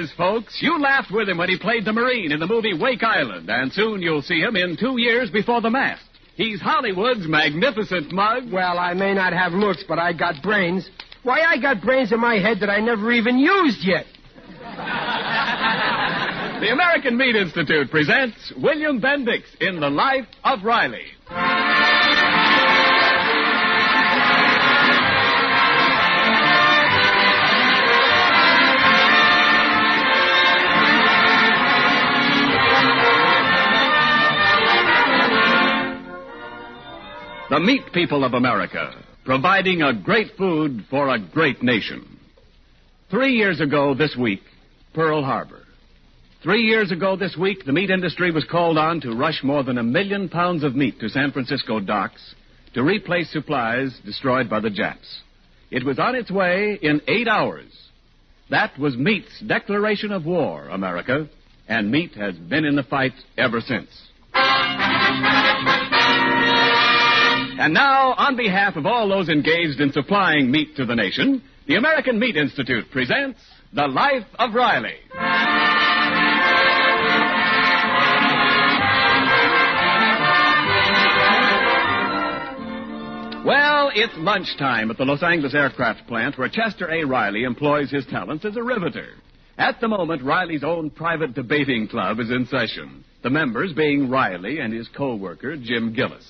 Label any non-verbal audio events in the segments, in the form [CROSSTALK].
Is, folks. You laughed with him when he played the Marine in the movie Wake Island, and soon you'll see him in two years before the mast. He's Hollywood's magnificent mug. Well, I may not have looks, but I got brains. Why, I got brains in my head that I never even used yet. The American Meat Institute presents William Bendix in The Life of Riley. Meat people of America, providing a great food for a great nation. Three years ago this week, Pearl Harbor. Three years ago this week, the meat industry was called on to rush more than a million pounds of meat to San Francisco docks to replace supplies destroyed by the Japs. It was on its way in eight hours. That was meat's declaration of war, America, and meat has been in the fight ever since. And now, on behalf of all those engaged in supplying meat to the nation, the American Meat Institute presents The Life of Riley. Well, it's lunchtime at the Los Angeles aircraft plant where Chester A. Riley employs his talents as a riveter. At the moment, Riley's own private debating club is in session, the members being Riley and his co-worker, Jim Gillis.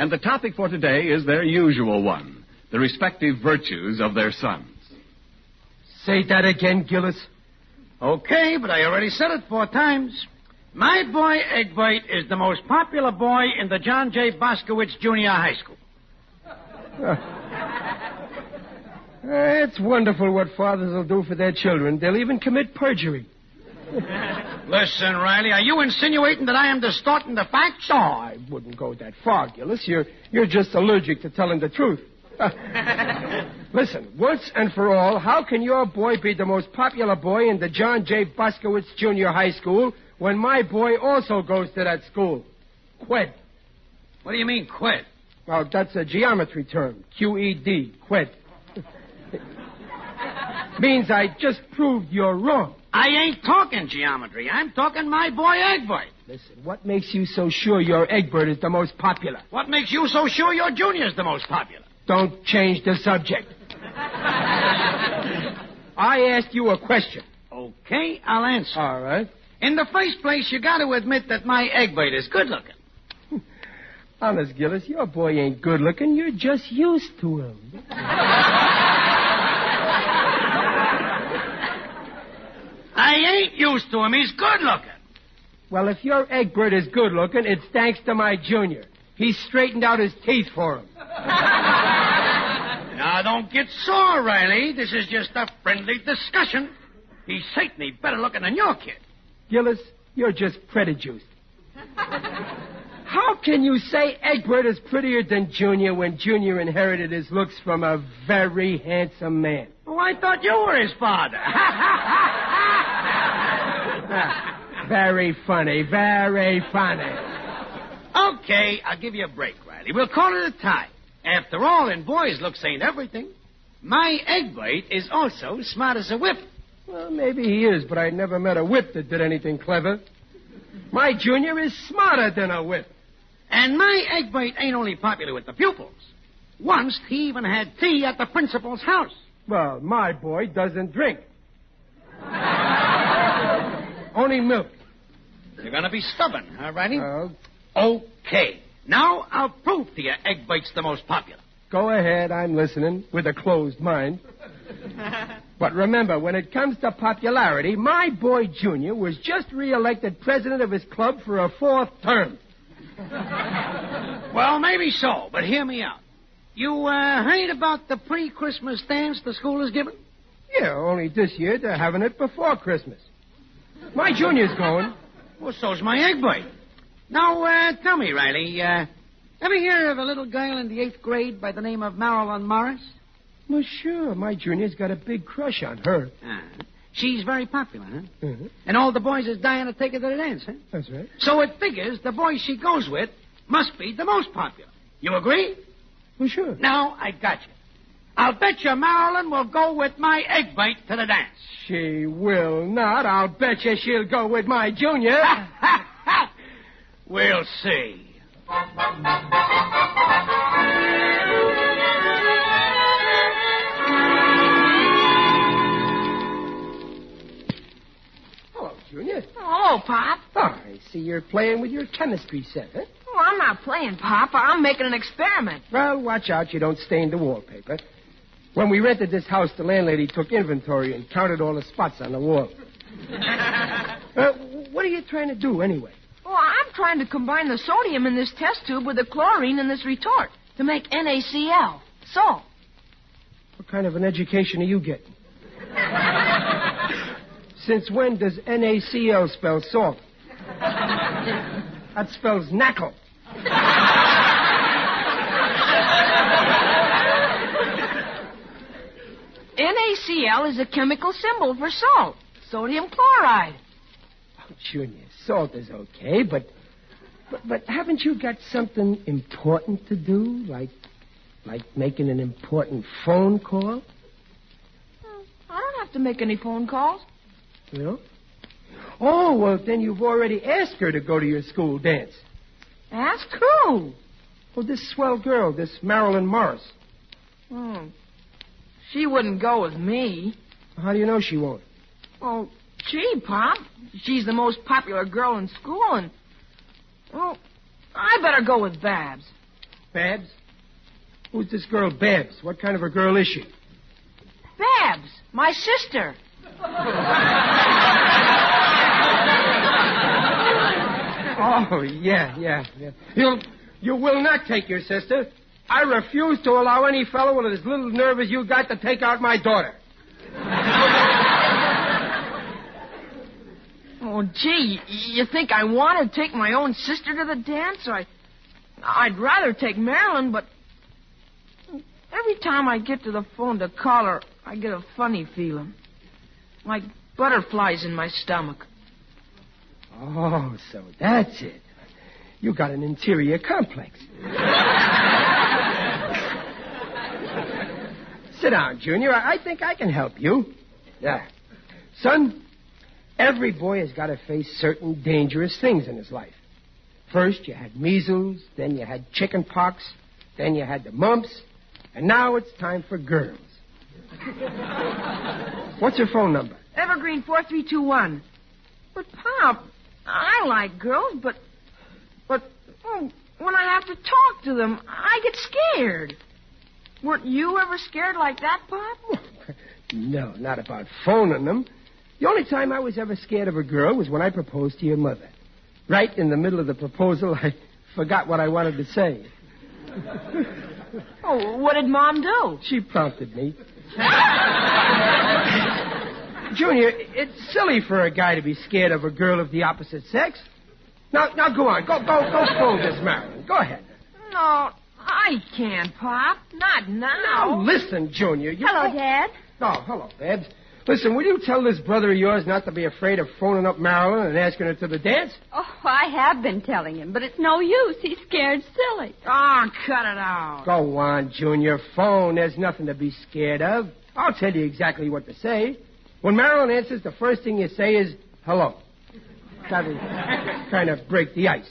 And the topic for today is their usual one, the respective virtues of their sons. Say that again, Gillis. Okay, but I already said it four times. My boy Egbert is the most popular boy in the John J. Boskowitz Junior High School. Uh, [LAUGHS] it's wonderful what fathers will do for their children. They'll even commit perjury. [LAUGHS] Listen, Riley, are you insinuating that I am distorting the facts? Oh, I wouldn't go that far, Gillis. You're, you're just allergic to telling the truth. [LAUGHS] Listen, once and for all, how can your boy be the most popular boy in the John J. Boskowitz Junior High School when my boy also goes to that school? Qued. What do you mean, quit? Well, that's a geometry term. Q-E-D. Qued. [LAUGHS] Means I just proved you're wrong. I ain't talking geometry. I'm talking my boy Egbert. Listen, what makes you so sure your Egbert is the most popular? What makes you so sure your junior's the most popular? Don't change the subject. I asked you a question. Okay, I'll answer. All right. In the first place, you got to admit that my Egbert is good looking. Honest, Gillis, your boy ain't good looking. You're just used to him. [LAUGHS] I ain't used to him. He's good looking. Well, if your Egbert is good looking, it's thanks to my junior. He straightened out his teeth for him. Now, don't get sore, Riley. This is just a friendly discussion. He's certainly better looking than your kid. Gillis, you're just prejudiced. How can you say Egbert is prettier than Junior when Junior inherited his looks from a very handsome man? Oh, I thought you were his father. [LAUGHS] [LAUGHS] very funny, very funny. okay, I'll give you a break, Riley. We'll call it a tie. After all, in boys' looks ain't everything. My egg bite is also smart as a whip. Well, maybe he is, but I never met a whip that did anything clever. My junior is smarter than a whip. And my egg bite ain't only popular with the pupils. Once he even had tea at the principal's house. Well, my boy doesn't drink. [LAUGHS] Only milk. You're gonna be stubborn, huh, Riley? Uh, okay. Now I'll prove to you Egbert's the most popular. go ahead, I'm listening with a closed mind. [LAUGHS] But remember, when it comes to popularity, my boy Junior was just re-elected president of his club for a fourth term. Well, maybe so, but hear me out. You uh, heard about the pre-Christmas dance the school is giving? Yeah, only this year they're having it before Christmas. My junior's going. Well, so's my egg boy. Now, uh, tell me, Riley, uh, ever hear of a little girl in the eighth grade by the name of Marilyn Morris? Well, sure, my junior's got a big crush on her. Ah, she's very popular, huh? Mhm, And all the boys is dying to take her to the dance, huh? That's right. So it figures the boy she goes with must be the most popular. You agree? Well, sure. Now, I got you. I'll bet you Marilyn will go with my Egbert to the dance. She will not. I'll bet you she'll go with my junior. [LAUGHS] we'll see. Hello, Junior. Hello, Pop. Oh, I see you're playing with your chemistry set, huh? Oh, I'm not playing, Pop. I'm making an experiment. Well, watch out you don't stain the wallpaper. When we rented this house, the landlady took inventory and counted all the spots on the wall. [LAUGHS] uh, what are you trying to do, anyway? Oh, I'm trying to combine the sodium in this test tube with the chlorine in this retort to make NaCl. Salt. What kind of an education are you getting? [LAUGHS] Since when does NaCl spell salt? [LAUGHS] That spells knackle. NaCl is a chemical symbol for salt. Sodium chloride. Oh, Junior, salt is okay, but, but but haven't you got something important to do, like like making an important phone call? I don't have to make any phone calls. Know? Oh, well, then you've already asked her to go to your school dance. Ask who? Oh, this swell girl, this Marilyn Morris. Oh, she wouldn't go with me. How do you know she won't? Oh, gee, Pop. She's the most popular girl in school, and. Well, I better go with Babs. Babs? Who's this girl, Babs? What kind of a girl is she? Babs, my sister. [LAUGHS] Oh, yeah, yeah, yeah. You'll, you will not take your sister. I refuse to allow any fellow with as little nerve as you got to take out my daughter. Oh, gee, you think I want to take my own sister to the dance? I, I'd rather take Marilyn, but every time I get to the phone to call her, I get a funny feeling, like butterflies in my stomach. Oh, so that's it. You got an interior complex. [LAUGHS] Sit down, Junior. I think I can help you. Yeah. Son, every boy has got to face certain dangerous things in his life. First, you had measles, then you had chicken pox, then you had the mumps, and now it's time for girls. [LAUGHS] What's your phone number? Evergreen 4321. But, Pop, I like girls, but. But oh, when I have to talk to them, I get scared. Weren't you ever scared like that, Pop? [LAUGHS] No, not about phoning them. The only time I was ever scared of a girl was when I proposed to your mother. Right in the middle of the proposal, [LAUGHS] I forgot what I wanted to say. Oh, what did Mom do? She prompted me. [LAUGHS] Junior, it's silly for a guy to be scared of a girl of the opposite sex. Now, now go on. Go, go, go phone this Marilyn. Go ahead. No, I can't, Pop. Not now. Now, listen, Junior. You Hello, Dad. Oh, hello, Babs. Listen, will you tell this brother of yours not to be afraid of phoning up Marilyn and asking her to the dance? Oh, I have been telling him, but it's no use. He's scared silly. Oh, cut it out. Go on, Junior. Phone. There's nothing to be scared of. I'll tell you exactly what to say. When Marilyn answers, the first thing you say is, hello. That'll kind of break the ice.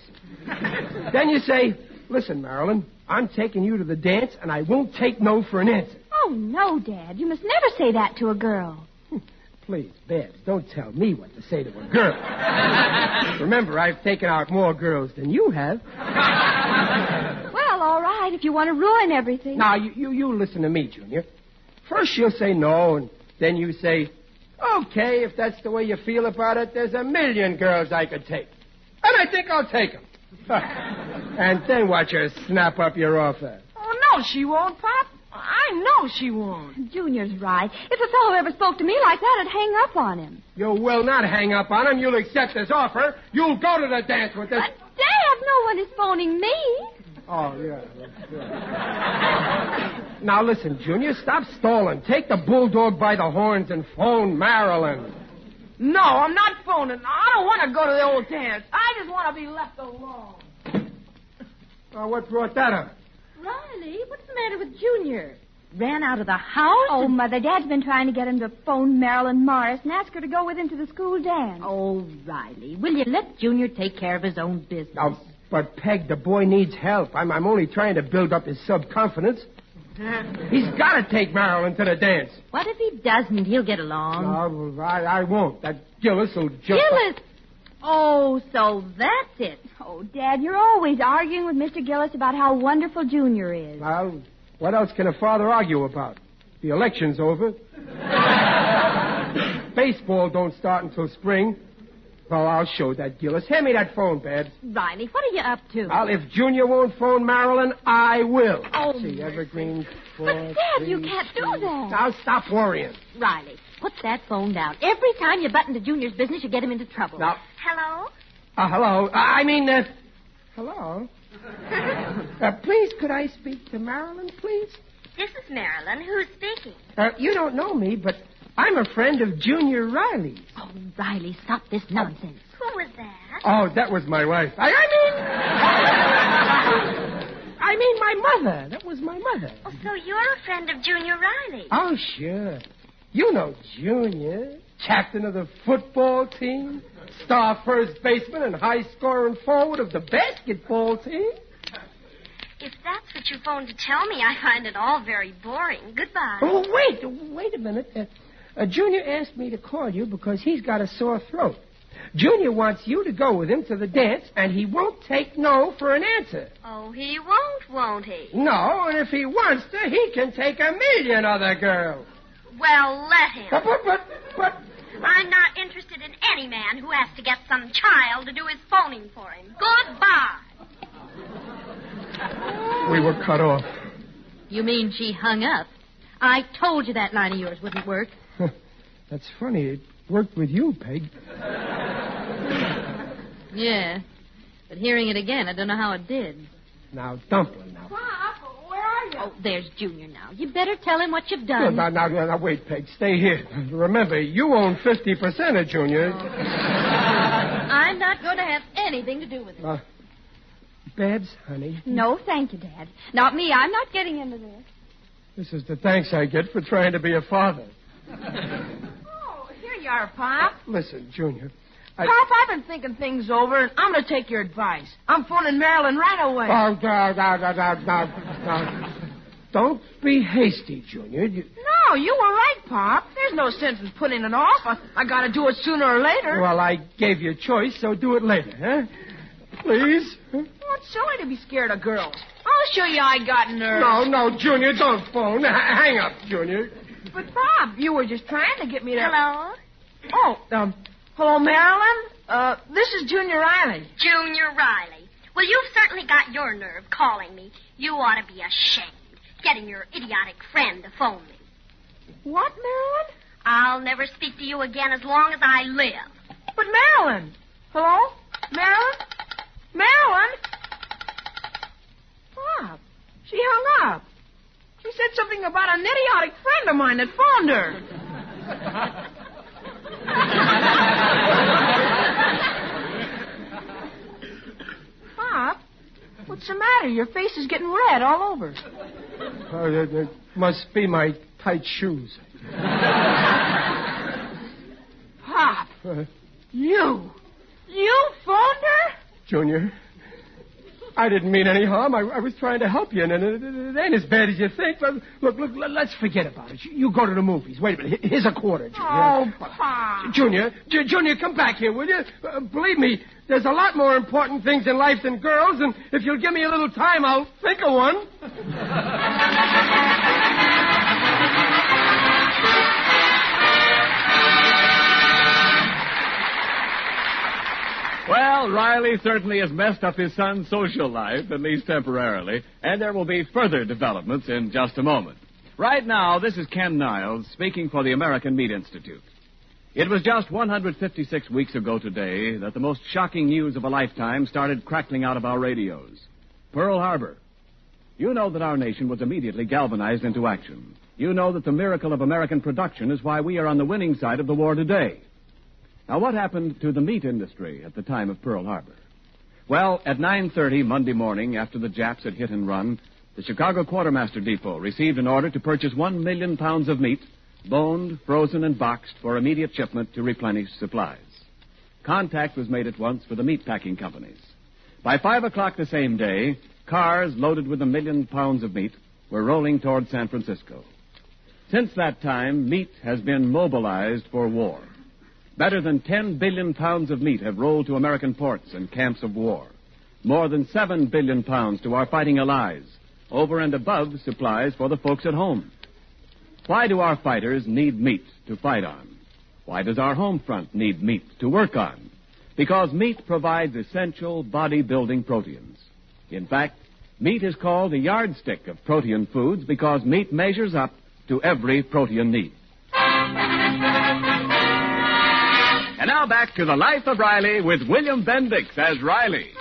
Then you say, listen, Marilyn, I'm taking you to the dance, and I won't take no for an answer. Oh, no, Dad. You must never say that to a girl. [LAUGHS] Please, Babs, don't tell me what to say to a girl. [LAUGHS] Remember, I've taken out more girls than you have. [LAUGHS] Well, all right, if you want to ruin everything. Now, you, you, you listen to me, Junior. First you'll say no, and then you say, okay, if that's the way you feel about it, there's a million girls I could take. And I think I'll take them. [LAUGHS] and then watch her snap up your offer. Oh, no, she won't, Pop. I know she won't. Junior's right. If a fellow ever spoke to me like that, I'd hang up on him. You will not hang up on him. You'll accept his offer. You'll go to the dance with this. But, Dad, no one is phoning me. Oh, yeah. yeah. now, listen, Junior, stop stalling. Take the bulldog by the horns and phone Marilyn. No, I'm not phoning. I don't want to go to the old dance. I just want to be left alone. Now, what brought that up? Riley, what's the matter with Junior? Ran out of the house? Oh, Mother, Dad's been trying to get him to phone Marilyn Morris and ask her to go with him to the school dance. Oh, Riley, will you let Junior take care of his own business? Now, but Peg, the boy needs help. I'm, I'm only trying to build up his self-confidence. [LAUGHS] He's got to take Marilyn to the dance. What if he doesn't? He'll get along. No, well, I, I won't. That Gillis will just... Gillis! Oh, so that's it. Oh, Dad, you're always arguing with Mr. Gillis about how wonderful Junior is. Well, what else can a father argue about? The election's over. [LAUGHS] Baseball don't start until spring. Well, I'll show that, Gillis. Hand me that phone, Babs. Riley, what are you up to? Well, if Junior won't phone Marilyn, I will. Oh, See, Evergreen. Four, But, Dad, three, you can't do two- that. Now, stop worrying. Riley, put that phone down. Every time you butt into Junior's business, you get him into trouble. Now, Hello? uh, hello. Uh, I mean, uh, hello. [LAUGHS] uh, please, could I speak to Marilyn, please? This is Marilyn. Who's speaking? Uh, you don't know me, but I'm a friend of Junior Riley. Oh, Riley, stop this nonsense. Who was that? Oh, that was my wife. I, I mean, I mean my mother. That was my mother. Oh, so you're a friend of Junior Riley. Oh, sure. You know Junior, captain of the football team, star first baseman, and high scoring forward of the basketball team. If that's what you phoned to tell me, I find it all very boring. Goodbye. Oh, wait, wait a minute. Uh, uh, Junior asked me to call you because he's got a sore throat. Junior wants you to go with him to the dance, and he won't take no for an answer. Oh, he won't, won't he? No, and if he wants to, he can take a million other girls. Well, let him. But, but, but, but I'm not interested in any man who has to get some child to do his phoning for him. Goodbye. we were cut off. You mean she hung up? I told you that line of yours wouldn't work. [LAUGHS] That's funny. It worked with you, Peg. Yeah. But hearing it again, I don't know how it did. Now, Dumpling, now. Pop, where are you? Oh, there's Junior now. You better tell him what you've Now, done. now, now, now, wait, Peg. Stay here. Remember, you own 50% of Junior. I'm not going to have anything to do with it. Uh, Babs, honey, No, thank you, Dad. Not me. I'm not getting into this. this is the thanks I get for trying to be a father. [LAUGHS] Oh, here you are, Pop. Listen, Junior. I... Pop, I've been thinking things over, and I'm going to take your advice. I'm phoning Marilyn right away. Oh, now, now, now, now, now, now. Don't be hasty, Junior. You... No, you were right, Pop. There's no sense in putting it off. I, I got to do it sooner or later. Well, I gave you a choice, so do it later, huh? Please? Oh, it's silly to be scared of girls. I'll show you I got nerve. No, no, Junior, don't phone. H- hang up, Junior. But, Bob, you were just trying to get me to... Hello? Oh, um, hello, Marilyn? Uh, this is Junior Riley. Junior Riley. Well, you've certainly got your nerve calling me. You ought to be ashamed. Getting your idiotic friend to phone me. What, Marilyn? I'll never speak to you again as long as I live. But, Marilyn. Hello? Marilyn? Marilyn? Pop, she hung up. She said something about an idiotic friend of mine that phoned her. Pop, what's the matter? Your face is getting red all over. Oh, that, that must be my tight shoes. Pop, Uh, you. You phoned her? Junior, I didn't mean any harm. I, I was trying to help you, and it, it, it ain't as bad as you think. But look, look, let- let's forget about it. You, go to the movies. Wait a minute. Here's a quarter, Junior. Oh, Pop. Junior, J- Junior, come back here, will you? Uh, believe me, there's a lot more important things in life than girls, and if you'll give me a little time, I'll think of one. [LAUGHS] Well, Riley certainly has messed up his son's social life, at least temporarily, and there will be further developments in just a moment. Right now, this is Ken Niles speaking for the American Meat Institute. It was just 156 weeks ago today that the most shocking news of a lifetime started crackling out of our radios. Pearl Harbor. You know that our nation was immediately galvanized into action. You know that the miracle of American production is why we are on the winning side of the war today. Now, what happened to the meat industry at the time of Pearl Harbor? Well, at 9.30 Monday morning, after the Japs had hit and run, the Chicago Quartermaster Depot received an order to purchase one million pounds of meat, boned, frozen, and boxed for immediate shipment to replenish supplies. Contact was made at once for the meat packing companies. By 5 o'clock the same day, cars loaded with a million pounds of meat were rolling toward San Francisco. Since that time, meat has been mobilized for war. Better than 10 billion pounds of meat have rolled to American ports and camps of war. More than 7 billion pounds to our fighting allies, over and above supplies for the folks at home. Why do our fighters need meat to fight on? Why does our home front need meat to work on? Because meat provides essential body-building proteins. In fact, meat is called the yardstick of protein foods because meat measures up to every protein need. And now back to the life of Riley with William Bendix as Riley.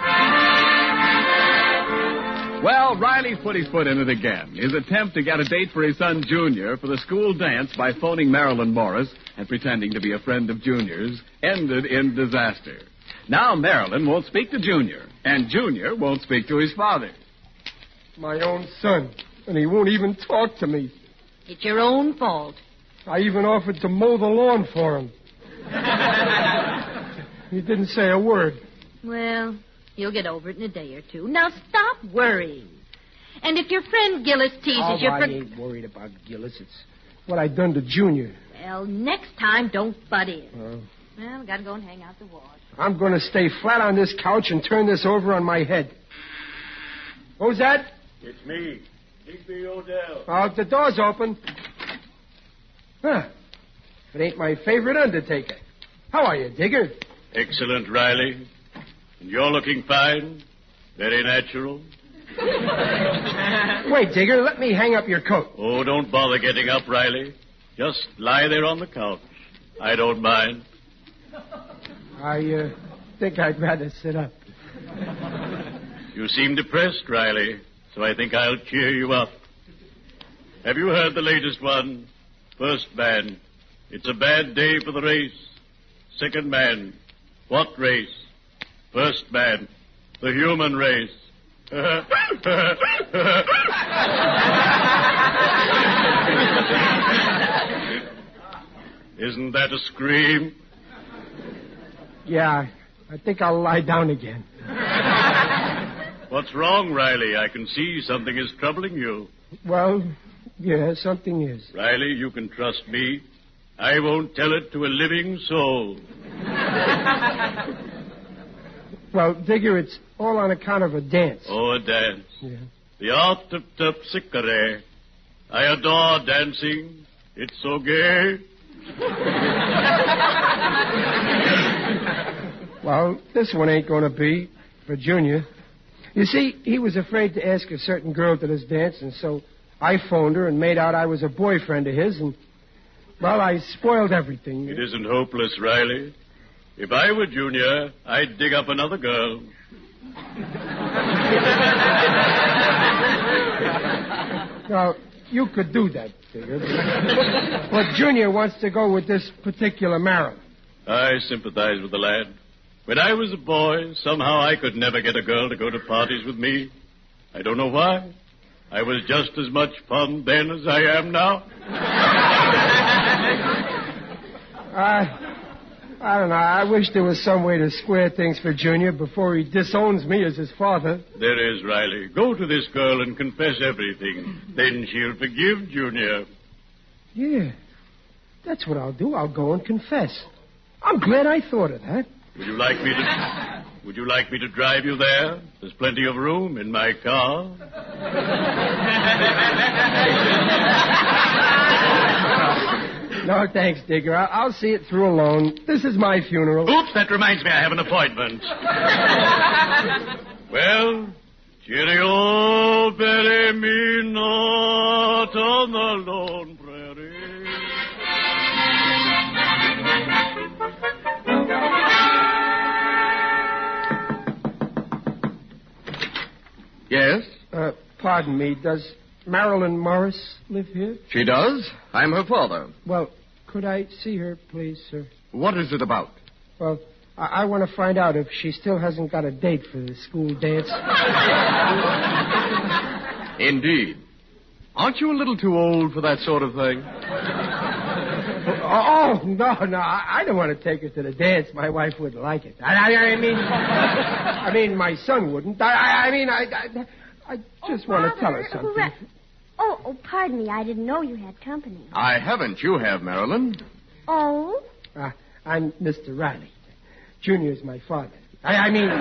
Well, Riley put his foot in it again. His attempt to get a date for his son Junior for the school dance by phoning Marilyn Morris and pretending to be a friend of Junior's ended in disaster. Now Marilyn won't speak to Junior, and Junior won't speak to his father. My own son, and he won't even talk to me. It's your own fault. I even offered to mow the lawn for him. [LAUGHS] he didn't say a word. Well, you'll get over it in a day or two. Now stop worrying. And if your friend Gillis teases oh, you I for... ain't worried about Gillis. It's what I done to Junior. Well, next time, don't butt in. Uh, Well, gotta go and hang out the wash. I'm going to stay flat on this couch and turn this over on my head. Who's that? It's me, Digby O'Dell. Oh, the door's open. Huh. It ain't my favorite undertaker. How are you, Digger? Excellent, Riley. And you're looking fine. Very natural. [LAUGHS] Wait, Digger, let me hang up your coat. Oh, don't bother getting up, Riley. Just lie there on the couch. I don't mind. I uh, think I'd rather sit up. You seem depressed, Riley, so I think I'll cheer you up. Have you heard the latest one? First man, it's a bad day for the race. Second man, what race? First man, the human race. [LAUGHS] Isn't that a scream? Yeah, I think I'll lie down again. What's wrong, Riley? I can see something is troubling you. Well, yeah, something is. Riley, you can trust me. I won't tell it to a living soul. [LAUGHS] Well, Digger, it's all on account of a dance. Oh, a dance. Yeah. The art of terpsichore. I adore dancing. It's so gay. [LAUGHS] Well, this one ain't going to be for Junior. You see, he was afraid to ask a certain girl to this dance, and so I phoned her and made out I was a boyfriend of his, and, well, I spoiled everything. It isn't hopeless, Riley. If I were Junior, I'd dig up another girl. [LAUGHS] Now, you could do that, Digger. But, but Junior wants to go with this particular Marilyn. I sympathize with the lad. When I was a boy, somehow I could never get a girl to go to parties with me. I don't know why. I was just as much fun then as I am now. I, I don't know. I wish there was some way to square things for Junior before he disowns me as his father. There is, Riley. Go to this girl and confess everything. Then she'll forgive Junior. Yeah, that's what I'll do. I'll go and confess. I'm glad I thought of that. Would you like me to Would you like me to drive you there? There's plenty of room in my car. [LAUGHS] No, thanks, Digger. I- I'll see it through alone. This is my funeral. Oops, that reminds me I have an appointment. [LAUGHS] well, cheerio, bury me not on the lone prairie. Yes, Uh, pardon me. Does Marilyn Morris live here? she does. I'm her father. Well, could I see her, please, sir? What is it about? Well, I, I want to find out if she still hasn't got a date for the school dance. Indeed. Aren't you a little too old for that sort of thing? Oh, oh no, no. I don't want to take her to the dance. My wife wouldn't like it. I, I, I mean, I mean, my son wouldn't. I, I, I mean, I, I, I just want to tell her something. Hooray. Oh, oh, pardon me. I didn't know you had company. I haven't. You have, Marilyn. Oh? Uh, I'm Mr. Riley. Junior's my father. I, I mean, [LAUGHS]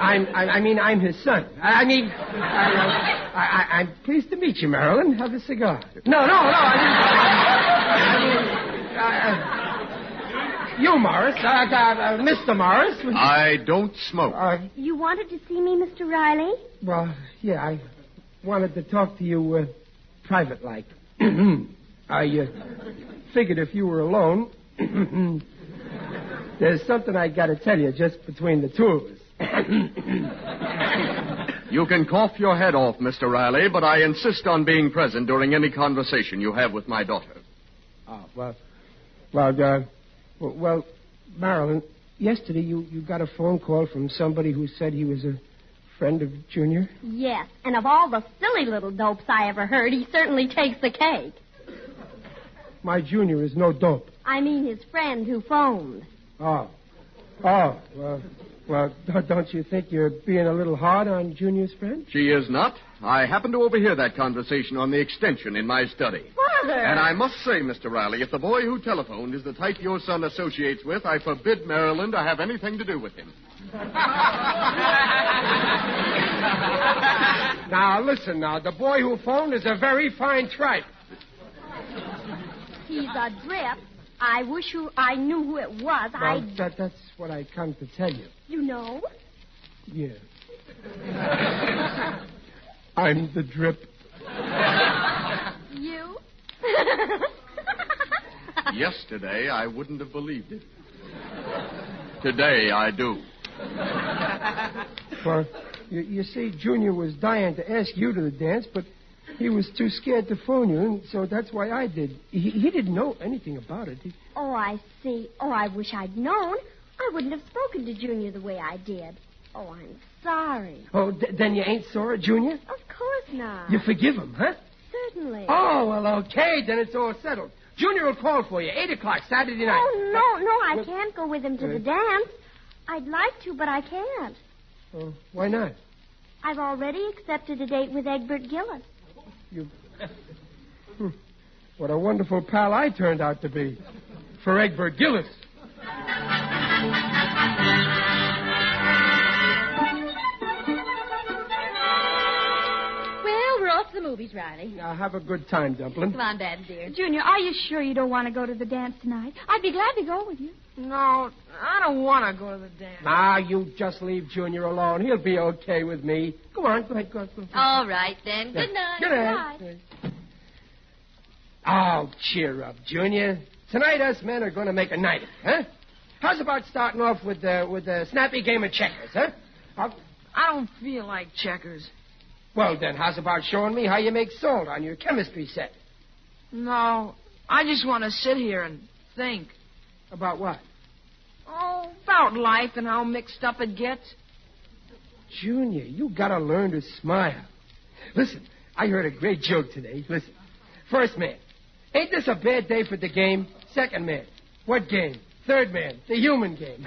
I'm, I, I mean, I'm his son. I, I mean, I, I, I, I'm pleased to meet you, Marilyn. Have a cigar. No, no, no. I mean, I mean uh, uh, you, Morris. Uh, uh, uh, Mr. Morris. I don't smoke. Uh, You wanted to see me, Mr. Riley? well, yeah, I wanted to talk to you uh, private like. [CLEARS THROAT] I uh, figured if you were alone, [CLEARS THROAT] there's something I got to tell you just between the two of us. [CLEARS THROAT] You can cough your head off, Mr. Riley, but I insist on being present during any conversation you have with my daughter. Oh, well, well, uh, well, well, Marilyn, yesterday you, you got a phone call from somebody who said he was a friend of Junior. Yes. And of all the silly little dopes I ever heard, he certainly takes the cake. My Junior is no dope. I mean his friend who phoned. Oh, oh, well, well, don't- [LAUGHS] don't you think you're being a little hard on Junior's friend? She is not. I happened to overhear that conversation on the extension in my study. Father! And I must say, Mr. Riley, if the boy who telephoned is the type your son associates with, I forbid Marilyn to have anything to do with him. [LAUGHS] Now, listen now. The boy who phoned is a very fine tripe. He's a drip. I wish who I knew who it was. Well, I, that, that's what I come to tell you. you know. Yeah. I'm the drip. You? Yesterday, I wouldn't have believed it. Today, I do. [LAUGHS] Well, you, you see, Junior was dying to ask you to the dance, but he was too scared to phone you, and so that's why I did. He, he didn't know anything about it. He, Oh, I see. Oh, I wish I'd known. I wouldn't have spoken to Junior the way I did. Oh, I'm sorry. oh, th- then you ain't sore, Junior? Of course not. You forgive him, huh? Certainly. Oh, well, okay, then it's all settled. Junior will call for you, 8 o'clock Saturday night. Oh, no, no, I Well- can't go with him to the Uh, dance. I'd like to, but I can't. Why not? I've already accepted a date with Egbert Gillis. You. [LAUGHS] Hmm. What a wonderful pal I turned out to be. For Egbert Gillis. The movies, Riley. Now, have a good time, Dumpling. Come on, Dad, dear. Junior, are you sure you don't want to go to the dance tonight? I'd be glad to go with you. No, I don't want to go to the dance. Now, you just leave Junior alone. He'll be okay with me. Go on, go ahead, go on. Go on. All right, then. Good night. Good night. Oh, cheer up, Junior. Tonight, us men are going to make a night of it, huh? how's about starting off with uh, with a snappy game of checkers, huh? How- I don't feel like checkers. Well, then, how's about showing me how you make salt on your chemistry set? No, I just want to sit here and think. About what? Oh, about life and how mixed up it gets. Junior, you gotta learn to smile. Listen, I heard a great joke today. Listen. First man, ain't this a bad day for the game? Second man, what game? Third man, the human game. [LAUGHS]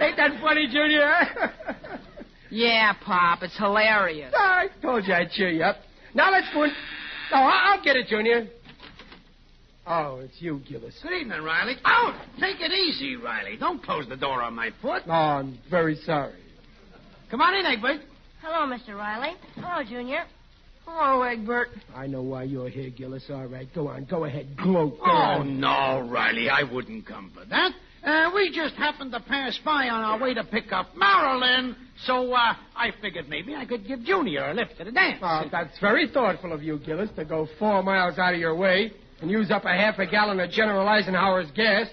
ain't that funny, Junior? Yeah, Pop, it's hilarious. Ah, I told you I'd cheer you up. Now let's go in. Oh, I- I'll get it, Junior. Oh, it's you, Gillis. Good evening, Riley. Out! Take it easy, Riley. Don't close the door on my foot. Oh, I'm very sorry. Come on in, Egbert. Hello, Mr. Riley. Hello, Junior. Hello, Egbert. I know why you're here, Gillis. All right, go on. Go ahead. Gloat. Go Oh, on. no, Riley, I wouldn't come for that. Uh, we just happened to pass by on our way to pick up Marilyn, so uh, I figured maybe I could give Junior a lift to the dance. Oh, that's very thoughtful of you, Gillis, to go four miles out of your way and use up a half a gallon of General Eisenhower's gas.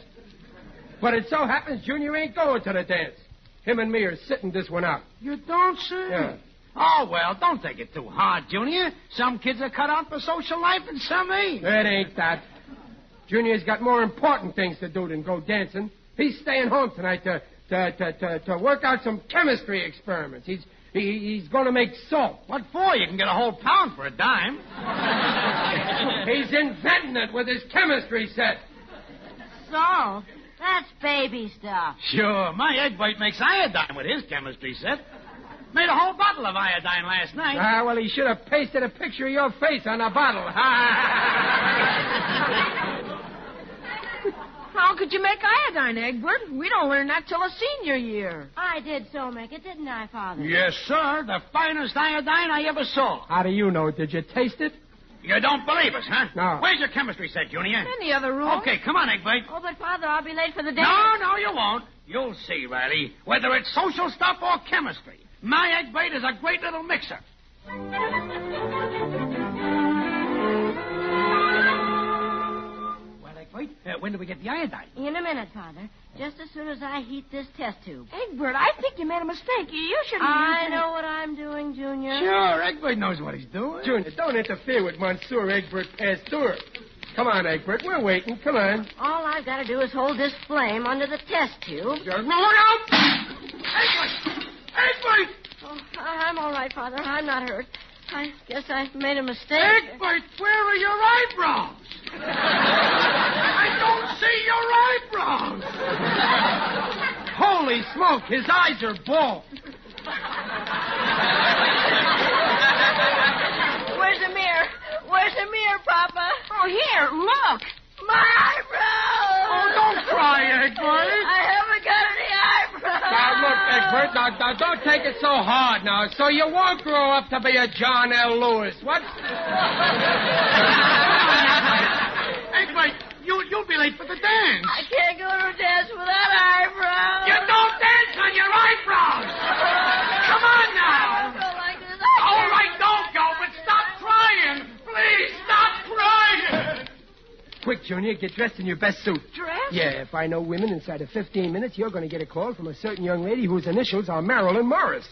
But it so happens Junior ain't going to the dance. Him and me are sitting this one out. You don't say? Yeah. Oh, well, don't take it too hard, Junior. Some kids are cut out for social life and some ain't. It ain't that. Junior's got more important things to do than go dancing. He's staying home tonight to to to to, to work out some chemistry experiments. He's he, he's going to make salt. What for? You can get a whole pound for a dime. [LAUGHS] He's inventing it with his chemistry set. So, that's baby stuff. Sure, my egg white makes iodine with his chemistry set. Made a whole bottle of iodine last night. Ah, well, he should have pasted a picture of your face on the bottle. [LAUGHS] How could you make iodine, Egbert? We don't learn that till a senior year. I did so make it, didn't I, Father? yes, sir. The finest iodine I ever saw. How do you know? Did you taste it? You don't believe us, huh? No. Where's your chemistry set, Junior? In the other room. Okay, come on, Egbert. Oh, but Father, I'll be late for the dance. No, no, you won't. You'll see, Riley. Whether it's social stuff or chemistry, my egg bait is a great little mixer. Uh, when do we get the iodine? In a minute, Father. Just as soon as I heat this test tube. Egbert, I think you made a mistake. You, you should have I used it. know what I'm doing, Junior. Sure, Egbert knows what he's doing. Junior, don't interfere with Monsieur Egbert Pasteur. Come on, Egbert. We're waiting. Come on. All I've got to do is hold this flame under the test tube. Just look out! Egg bite! Egg bite! Oh, I'm all right, Father. I'm not hurt. I guess I made a mistake. Egg bite, where are your eyebrows? [LAUGHS] I don't see your eyebrows. Holy smoke, his eyes are bald. Where's the mirror? Where's the mirror, Papa? Oh, here, look. My eyebrows! Oh, don't cry, Egg bite. I haven't got any eyebrows. Now, look, uh, Egbert, now, now, don't take it so hard now, so you won't grow up to be a John L. Lewis. What? [LAUGHS] Bite, you, you'll be late for the dance. I can't go to a dance without eyebrows. Junior, get dressed in your best suit. Dress? Yeah, if I know women inside of 15 minutes, you're going to get a call from a certain young lady whose initials are Marilyn Morris.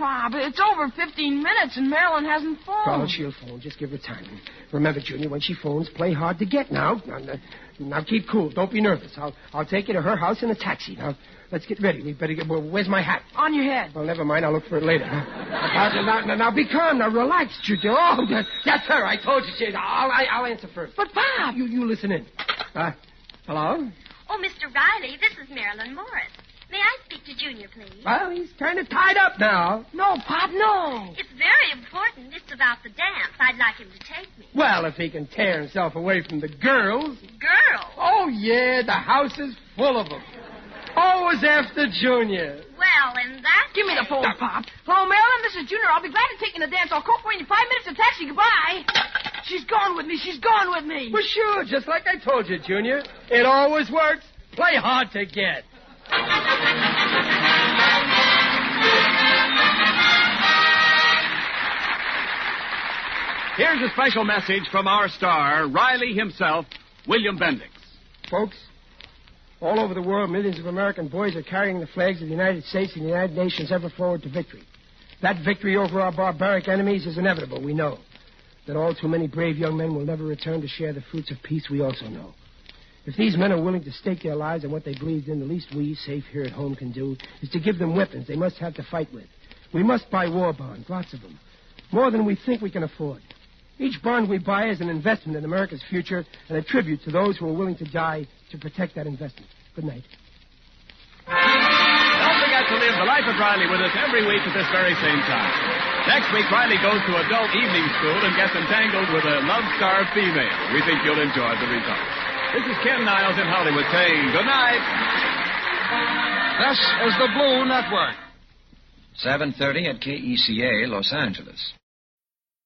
Pop, it's over 15 minutes and Marilyn hasn't phoned. Oh, phoned. she'll phone. Just give her time. Remember, Junior, when she phones, play hard to get now. Now, now, now keep cool. Don't be nervous. I'll, I'll take you to her house in a taxi. Now, let's get ready. We better get. Well, where's my hat? On your head. Well, never mind. I'll look for it later. Now, now, now, now be calm. Now, relax, Junior. Oh, that, that's her. I told you she. I'll, I, I'll answer first. But, Pop, You, you listen in. Uh, hello? Oh, Mr. Riley, this is Marilyn Morris. May I speak to Junior, please? Well, he's kind of tied up now. no, Pop, no. It's very important. It's about the dance. I'd like him to take me. Well, if he can tear himself away from the girls. Girls? Oh, yeah, the house is full of them. Always after Junior. Well, in that Give me the case- phone, Pop. Hello, Marilyn. This is Junior. I'll be glad to take you to dance. I'll call for you in five minutes. A taxi. Goodbye. She's gone with me. She's gone with me. Well, sure, just like I told you, Junior. It always works. Play hard to get. Here's a special message from our star, Riley himself, William Bendix. Folks, all over the world, millions of American boys are carrying the flags of the United States and the United Nations ever forward to victory. That victory over our barbaric enemies is inevitable, we know. That all too many brave young men will never return to share the fruits of peace, we also know. If these men are willing to stake their lives on what they believed in, the least we, safe here at home, can do is to give them weapons they must have to fight with. We must buy war bonds, lots of them. More than we think we can afford. Each bond we buy is an investment in America's future and a tribute to those who are willing to die to protect that investment. Good night. Don't forget to live the life of Riley with us every week at this very same time. Next week, Riley goes to adult evening school and gets entangled with a love-starved female. We think you'll enjoy the result. This is Ken Niles in Hollywood saying good night. This is the Blue Network. 7:30 at KECA, Los Angeles.